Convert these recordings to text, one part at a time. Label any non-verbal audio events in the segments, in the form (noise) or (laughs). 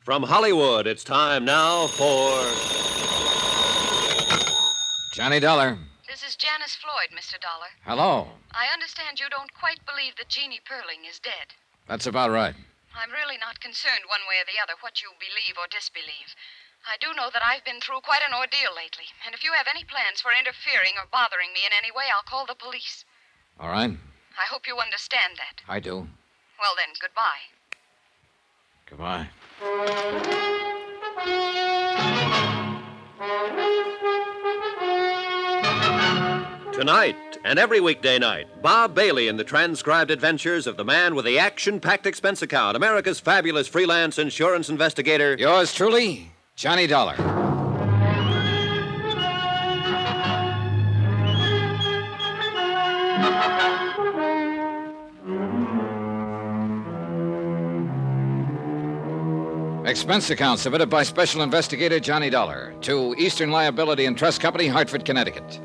From Hollywood, it's time now for. Johnny Dollar. This is Janice Floyd, Mr. Dollar. Hello. I understand you don't quite believe that Jeannie Pearling is dead. That's about right. I'm really not concerned one way or the other what you believe or disbelieve. I do know that I've been through quite an ordeal lately, and if you have any plans for interfering or bothering me in any way, I'll call the police. All right. I hope you understand that. I do. Well, then, goodbye. Goodbye. Tonight and every weekday night, Bob Bailey in the transcribed adventures of the man with the action packed expense account, America's fabulous freelance insurance investigator. Yours truly, Johnny Dollar. Expense account submitted by Special Investigator Johnny Dollar to Eastern Liability and Trust Company, Hartford, Connecticut.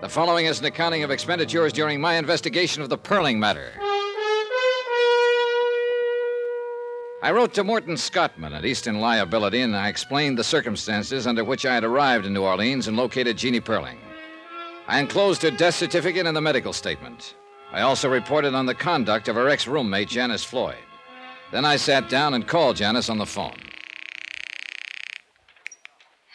The following is an accounting of expenditures during my investigation of the Pearling matter. I wrote to Morton Scottman at Eastern Liability and I explained the circumstances under which I had arrived in New Orleans and located Jeannie Pearling. I enclosed her death certificate and the medical statement. I also reported on the conduct of her ex roommate, Janice Floyd. Then I sat down and called Janice on the phone.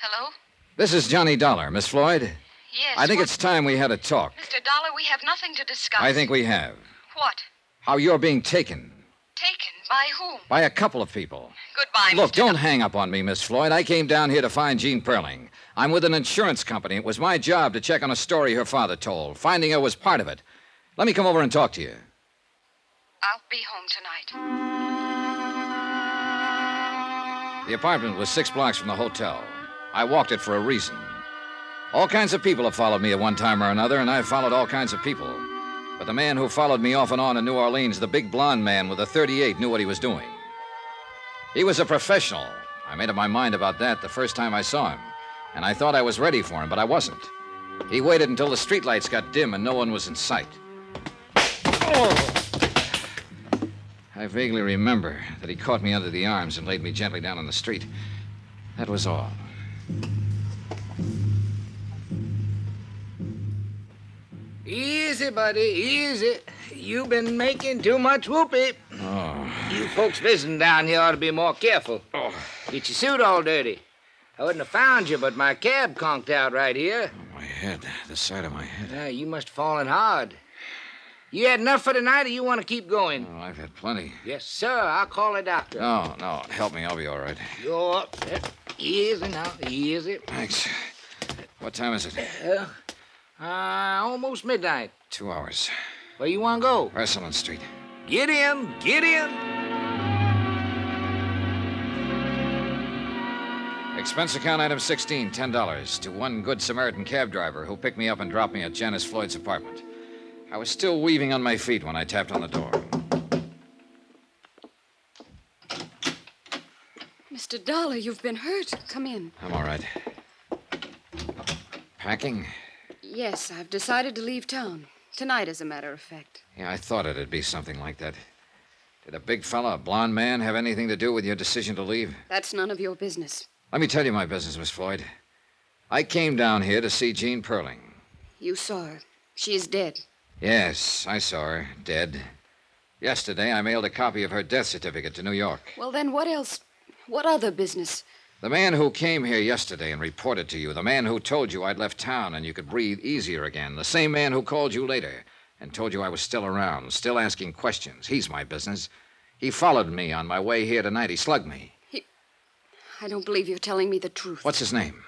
Hello? This is Johnny Dollar, Miss Floyd. Yes. I think what- it's time we had a talk. Mr. Dollar, we have nothing to discuss. I think we have. What? How you're being taken Taken? By whom? by a couple of people. Goodbye, Look, Mr. don't hang up on me, Miss Floyd. I came down here to find Jean Pearling. I'm with an insurance company. It was my job to check on a story her father told. Finding her was part of it. Let me come over and talk to you. I'll be home tonight. The apartment was six blocks from the hotel. I walked it for a reason. All kinds of people have followed me at one time or another, and I've followed all kinds of people. But the man who followed me off and on in New Orleans, the big blond man with the 38, knew what he was doing. He was a professional. I made up my mind about that the first time I saw him, and I thought I was ready for him, but I wasn't. He waited until the streetlights got dim and no one was in sight. I vaguely remember that he caught me under the arms and laid me gently down on the street. That was all. Easy, buddy, easy. You've been making too much whoopee. Oh. You folks visiting down here ought to be more careful. Get your suit all dirty. I wouldn't have found you, but my cab conked out right here. My head, the side of my head. Yeah, you must have fallen hard. You had enough for tonight, or you want to keep going? Oh, I've had plenty. Yes, sir. I'll call a doctor. No, no, help me. I'll be all right. You're up. there. Easy now, easy. Thanks. What time is it? Uh, uh, almost midnight. Two hours. Where you want to go? Ursuline Street. Get in, get in. Expense account item 16, $10 to one good Samaritan cab driver who picked me up and dropped me at Janice Floyd's apartment. I was still weaving on my feet when I tapped on the door. Mr. Dollar, you've been hurt. Come in. I'm all right. Packing? Yes, I've decided to leave town. Tonight, as a matter of fact. Yeah, I thought it'd be something like that. Did a big fella, a blond man, have anything to do with your decision to leave? That's none of your business. Let me tell you my business, Miss Floyd. I came down here to see Jean Pearling. You saw her. She is dead. Yes, I saw her, dead. Yesterday, I mailed a copy of her death certificate to New York. Well, then what else? What other business? The man who came here yesterday and reported to you, the man who told you I'd left town and you could breathe easier again, the same man who called you later and told you I was still around, still asking questions. He's my business. He followed me on my way here tonight. He slugged me. He. I don't believe you're telling me the truth. What's his name?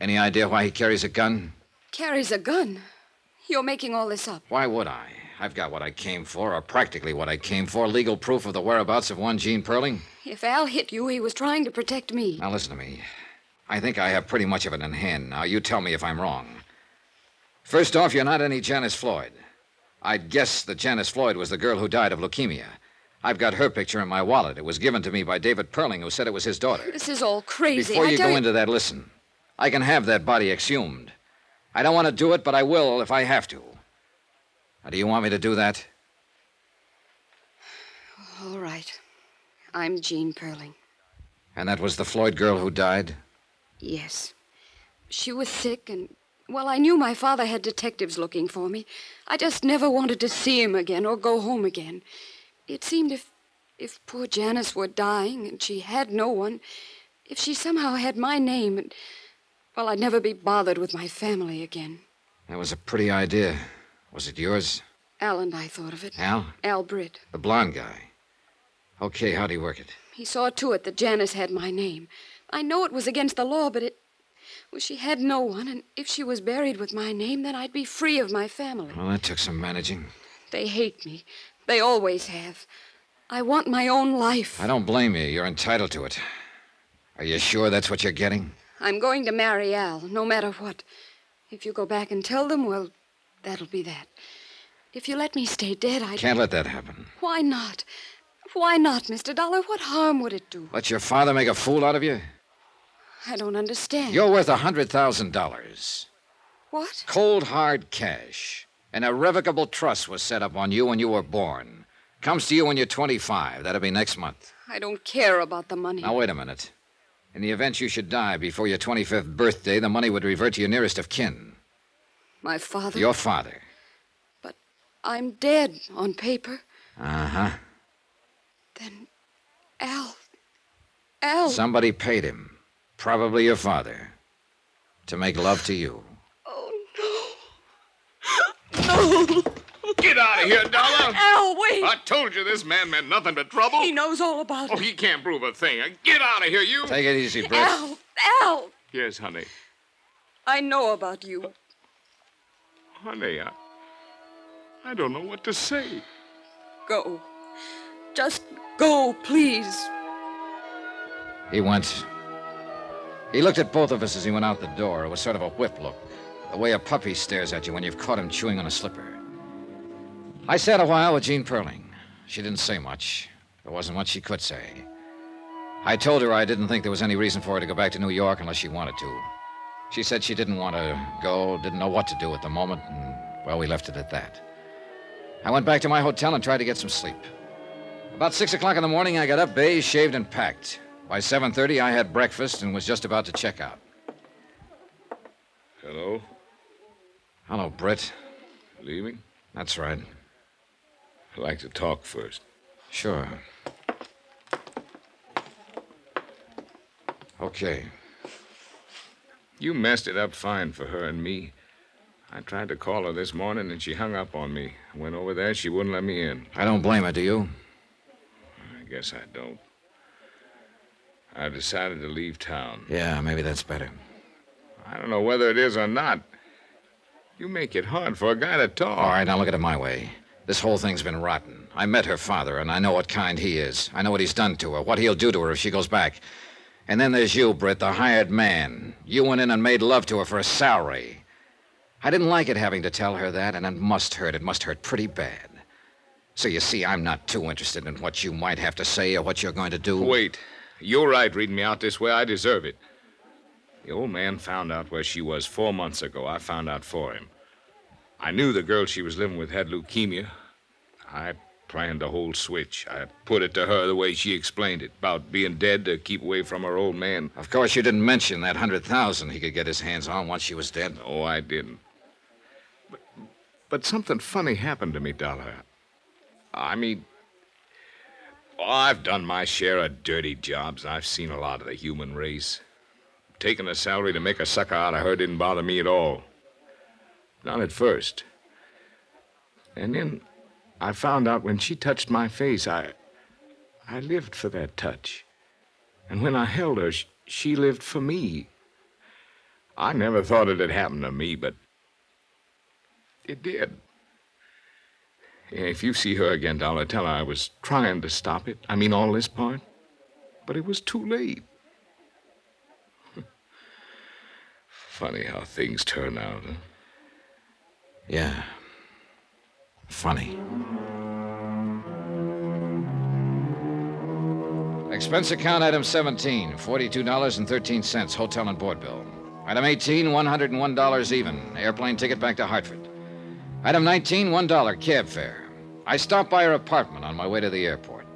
Any idea why he carries a gun? Carries a gun. You're making all this up. Why would I? I've got what I came for, or practically what I came for legal proof of the whereabouts of one Jean Pearling. If Al hit you, he was trying to protect me. Now, listen to me. I think I have pretty much of it in hand. Now, you tell me if I'm wrong. First off, you're not any Janice Floyd. I'd guess that Janice Floyd was the girl who died of leukemia. I've got her picture in my wallet. It was given to me by David Pearling, who said it was his daughter. This is all crazy. Before I you go into that, listen. I can have that body exhumed. I don't want to do it, but I will if I have to. Now, do you want me to do that? All right. I'm Jean Pearling. And that was the Floyd girl who died? Yes. She was sick, and, well, I knew my father had detectives looking for me. I just never wanted to see him again or go home again. It seemed if, if poor Janice were dying and she had no one, if she somehow had my name, and, well, I'd never be bothered with my family again. That was a pretty idea. Was it yours? Al and I thought of it. Al? Al Britt. The blonde guy. Okay, how'd he work it? He saw to it that Janice had my name. I know it was against the law, but it. Well, she had no one, and if she was buried with my name, then I'd be free of my family. Well, that took some managing. They hate me. They always have. I want my own life. I don't blame you. You're entitled to it. Are you sure that's what you're getting? I'm going to marry Al, no matter what. If you go back and tell them, well, that'll be that. If you let me stay dead, I Can't let that happen. Why not? Why not, Mr. Dollar? What harm would it do? Let your father make a fool out of you? I don't understand. You're worth a $100,000. What? Cold, hard cash. An irrevocable trust was set up on you when you were born. Comes to you when you're 25. That'll be next month. I don't care about the money. Now, wait a minute. In the event you should die before your 25th birthday, the money would revert to your nearest of kin. My father. Your father. But I'm dead on paper. Uh huh. Then Al. Al. Somebody paid him, probably your father, to make love to you. Oh, no. No. (laughs) Get out of here, Dollar. Al, wait. I told you this man meant nothing but trouble. He knows all about oh, it. Oh, he can't prove a thing. Get out of here, you. Take it easy, Britt. Al. Al. Yes, honey. I know about you. Honey, I, I don't know what to say. Go. Just go, please. He went. He looked at both of us as he went out the door. It was sort of a whip look, the way a puppy stares at you when you've caught him chewing on a slipper. I sat a while with Jean Pearling. She didn't say much. There wasn't much she could say. I told her I didn't think there was any reason for her to go back to New York unless she wanted to. She said she didn't want to go, didn't know what to do at the moment, and, well, we left it at that. I went back to my hotel and tried to get some sleep. About six o'clock in the morning, I got up, bathed, shaved, and packed. By 7.30, I had breakfast and was just about to check out. Hello? Hello, Brett. Leaving? That's right. I'd like to talk first. Sure. Okay. You messed it up fine for her and me. I tried to call her this morning and she hung up on me. I went over there, she wouldn't let me in. I don't blame her, do you? I guess I don't. I've decided to leave town. Yeah, maybe that's better. I don't know whether it is or not. You make it hard for a guy to talk. All right, now look at it my way. This whole thing's been rotten. I met her father, and I know what kind he is. I know what he's done to her, what he'll do to her if she goes back. And then there's you, Britt, the hired man. You went in and made love to her for a salary. I didn't like it having to tell her that, and it must hurt. It must hurt pretty bad. So you see, I'm not too interested in what you might have to say or what you're going to do. Wait. You're right reading me out this way. I deserve it. The old man found out where she was four months ago. I found out for him. I knew the girl she was living with had leukemia. I planned the whole switch. I put it to her the way she explained it about being dead to keep away from her old man. Of course, you didn't mention that hundred thousand he could get his hands on once she was dead. No, I didn't. But, but something funny happened to me, Dollar. I mean, Oh, I've done my share of dirty jobs. I've seen a lot of the human race. Taking a salary to make a sucker out of her didn't bother me at all. Not at first. And then I found out when she touched my face, I. I lived for that touch. And when I held her, she, she lived for me. I never thought it'd happen to me, but it did. If you see her again, Dollar, tell her I was trying to stop it. I mean, all this part. But it was too late. (laughs) Funny how things turn out, huh? Yeah. Funny. Expense account item 17, $42.13, hotel and board bill. Item 18, $101 even, airplane ticket back to Hartford. Item 19, $1 cab fare. I stopped by her apartment on my way to the airport.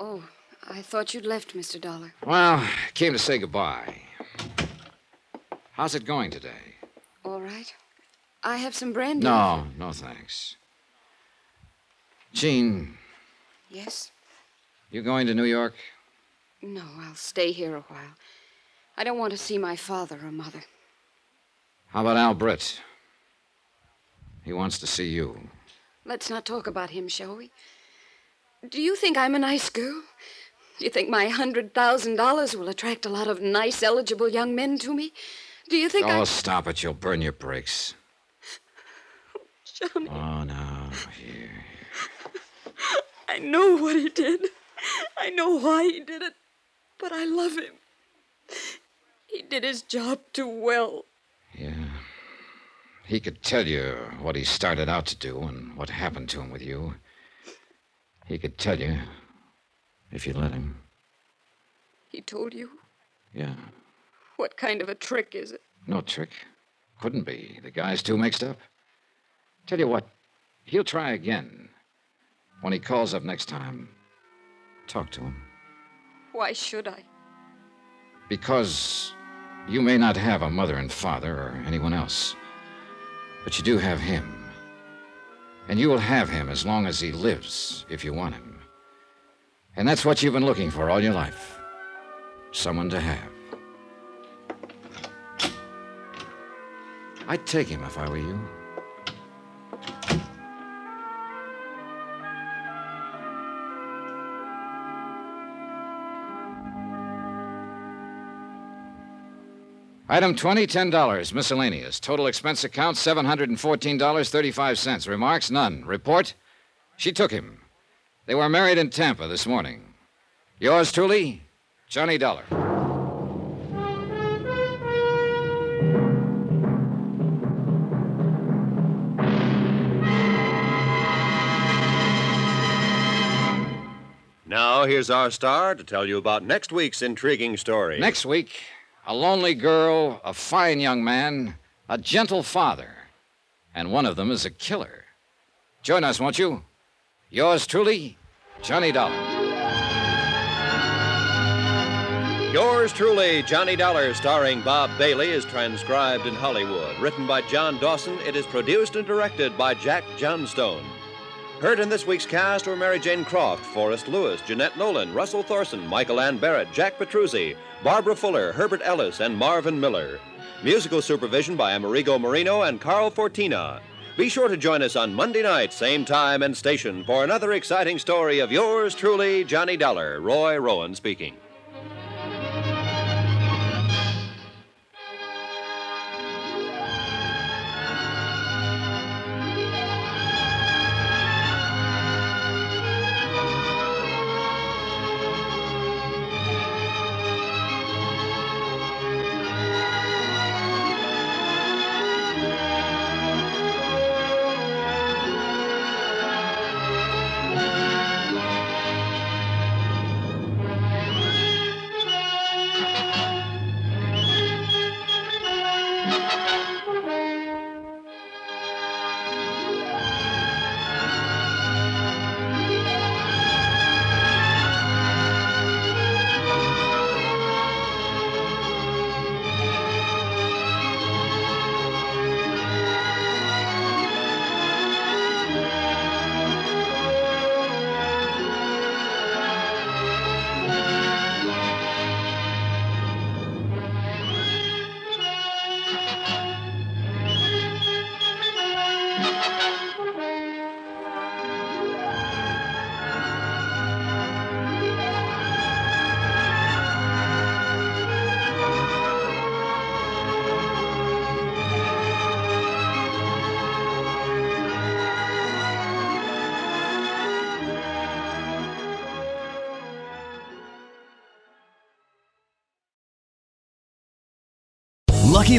Oh, I thought you'd left, Mr. Dollar. Well, came to say goodbye. How's it going today? All right. I have some brandy. No, no thanks. Jean, Yes? you going to New York? No, I'll stay here a while. I don't want to see my father or mother. How about Al Britt? He wants to see you. Let's not talk about him, shall we? Do you think I'm a nice girl? Do you think my hundred thousand dollars will attract a lot of nice, eligible young men to me? Do you think oh, I... stop it. You'll burn your brakes. Johnny, Oh, no. Here. I know what he did. I know why he did it. But I love him. He did his job too well. He could tell you what he started out to do and what happened to him with you. He could tell you if you let him. He told you? Yeah. What kind of a trick is it? No trick. Couldn't be. The guy's too mixed up. Tell you what, he'll try again. When he calls up next time, talk to him. Why should I? Because you may not have a mother and father or anyone else, but you do have him. And you will have him as long as he lives if you want him. And that's what you've been looking for all your life someone to have. I'd take him if I were you. Item 20, $10. Miscellaneous. Total expense account, $714.35. Remarks, none. Report? She took him. They were married in Tampa this morning. Yours truly, Johnny Dollar. Now, here's our star to tell you about next week's intriguing story. Next week, a lonely girl, a fine young man, a gentle father, and one of them is a killer. Join us, won't you? Yours truly, Johnny Dollar. Yours truly, Johnny Dollar, starring Bob Bailey, is transcribed in Hollywood. Written by John Dawson, it is produced and directed by Jack Johnstone. Heard in this week's cast were Mary Jane Croft, Forrest Lewis, Jeanette Nolan, Russell Thorson, Michael Ann Barrett, Jack Petruzzi, Barbara Fuller, Herbert Ellis, and Marvin Miller. Musical supervision by Amerigo Marino and Carl Fortina. Be sure to join us on Monday night, same time and station, for another exciting story of yours truly, Johnny Dollar. Roy Rowan speaking.